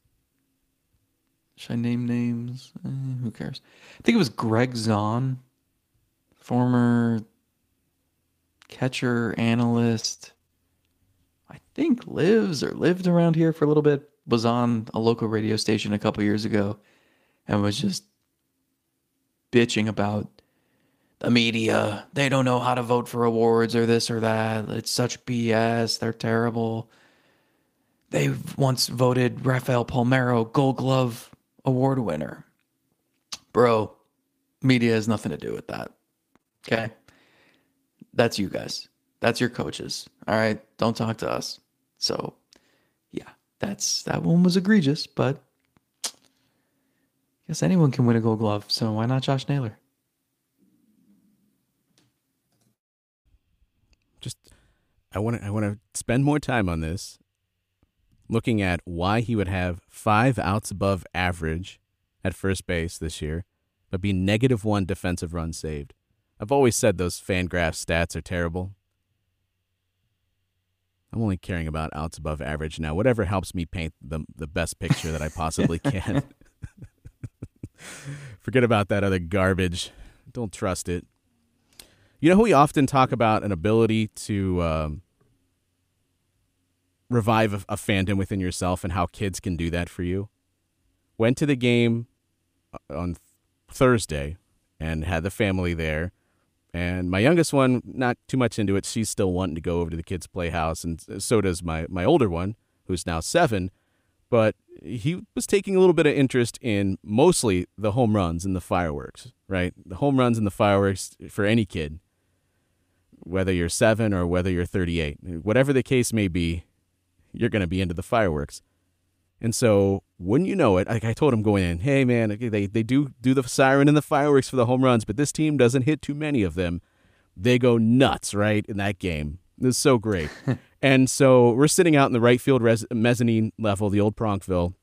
Should I name names? Eh, who cares? I think it was Greg Zaun, former catcher analyst. I think lives or lived around here for a little bit. Was on a local radio station a couple years ago, and was just bitching about the media. They don't know how to vote for awards or this or that. It's such BS. They're terrible they once voted Rafael Palmeiro Gold Glove Award winner. Bro, media has nothing to do with that. Okay? That's you guys. That's your coaches. All right. Don't talk to us. So, yeah, that's that one was egregious, but I guess anyone can win a gold glove. So, why not Josh Naylor? just I want to I want to spend more time on this looking at why he would have 5 outs above average at first base this year but be negative 1 defensive run saved. I've always said those Fangraph stats are terrible. I'm only caring about outs above average now. Whatever helps me paint the the best picture that I possibly can. Forget about that other garbage. Don't trust it. You know who we often talk about an ability to um, revive a, a fandom within yourself and how kids can do that for you? Went to the game uh, on Thursday and had the family there. And my youngest one, not too much into it. She's still wanting to go over to the kids' playhouse, and so does my, my older one, who's now seven. But he was taking a little bit of interest in mostly the home runs and the fireworks, right? The home runs and the fireworks for any kid whether you're seven or whether you're 38. Whatever the case may be, you're going to be into the fireworks. And so, wouldn't you know it, like I told him going in, hey man, they, they do do the siren and the fireworks for the home runs, but this team doesn't hit too many of them. They go nuts, right, in that game. Is so great. and so, we're sitting out in the right field res- mezzanine level, the old Pronkville.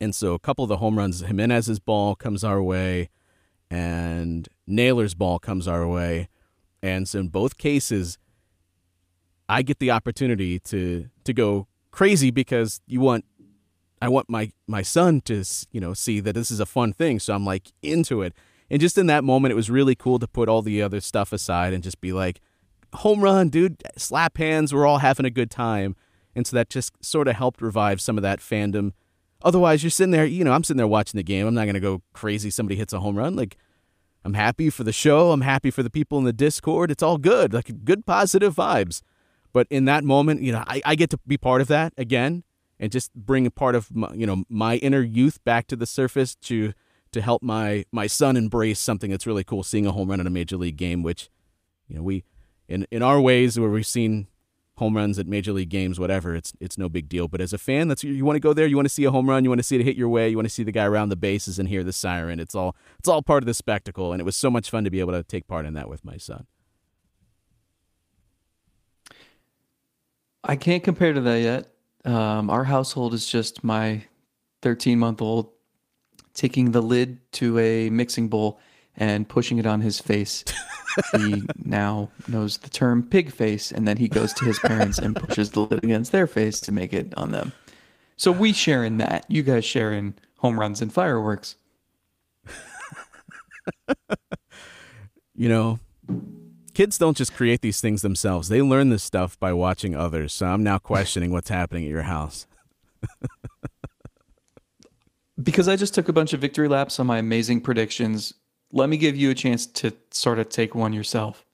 And so, a couple of the home runs, Giménez's ball comes our way, and Naylor's ball comes our way. And so in both cases, I get the opportunity to to go crazy because you want I want my my son to you know see that this is a fun thing. So I'm like into it. And just in that moment, it was really cool to put all the other stuff aside and just be like, home run, dude, slap hands. We're all having a good time. And so that just sort of helped revive some of that fandom. Otherwise, you're sitting there, you know, I'm sitting there watching the game. I'm not going to go crazy. Somebody hits a home run. Like, I'm happy for the show. I'm happy for the people in the Discord. It's all good, like good positive vibes. But in that moment, you know, I, I get to be part of that again and just bring a part of my, you know my inner youth back to the surface to to help my my son embrace something that's really cool, seeing a home run in a major league game. Which, you know, we in in our ways where we've seen home runs at major league games, whatever. It's it's no big deal. But as a fan, that's you want to go there. You want to see a home run. You want to see it hit your way. You want to see the guy around the bases and hear the siren. It's all it's all part of the spectacle, and it was so much fun to be able to take part in that with my son. I can't compare to that yet. Um, our household is just my 13 month old taking the lid to a mixing bowl and pushing it on his face. he now knows the term pig face, and then he goes to his parents and pushes the lid against their face to make it on them. So we share in that. You guys share in home runs and fireworks. you know, kids don't just create these things themselves. They learn this stuff by watching others. So I'm now questioning what's happening at your house. because I just took a bunch of victory laps on my amazing predictions, let me give you a chance to sort of take one yourself.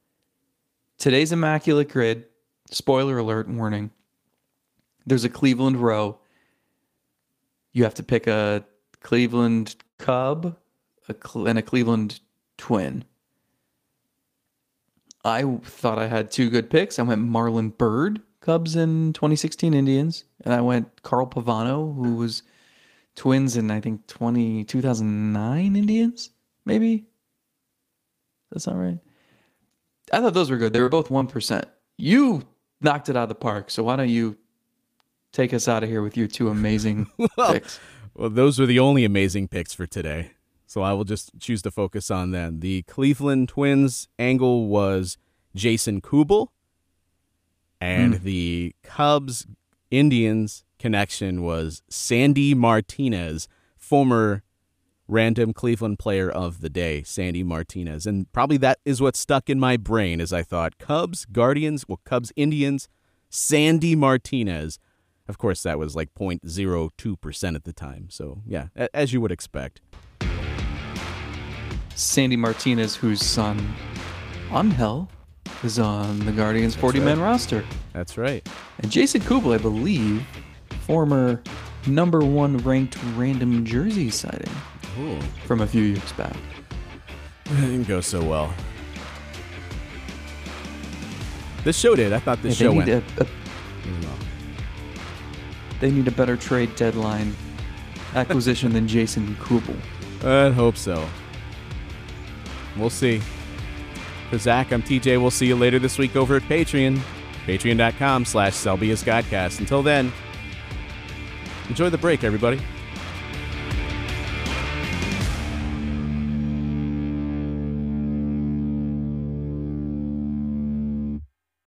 Today's Immaculate Grid, spoiler alert warning. There's a Cleveland row. You have to pick a Cleveland Cub a and a Cleveland Twin. I thought I had two good picks. I went Marlon Byrd, Cubs in 2016 Indians, and I went Carl Pavano, who was Twins in I think 20 2009 Indians, maybe. That's not right. I thought those were good. They were both 1%. You knocked it out of the park. So why don't you take us out of here with your two amazing picks? Well, those were the only amazing picks for today. So I will just choose to focus on them. The Cleveland Twins angle was Jason Kubel, and hmm. the Cubs Indians connection was Sandy Martinez, former random Cleveland player of the day, Sandy Martinez. And probably that is what stuck in my brain as I thought Cubs, Guardians, well, Cubs, Indians, Sandy Martinez. Of course, that was like 0.02% at the time. So, yeah, as you would expect. Sandy Martinez, whose son Angel is on the Guardians 40 man roster. That's right. And Jason Kubel, I believe, former number one ranked random jersey sighting Ooh, from a few years back. it didn't go so well. This show did. I thought this Yeah, show they went. need a, a they need a better trade deadline acquisition than Jason Kubel. I hope so. We'll see. For Zack, I'm TJ. We'll see you later this week over at Patreon. Patreon.com slash Selby's Godcast. Until then, enjoy the break, everybody.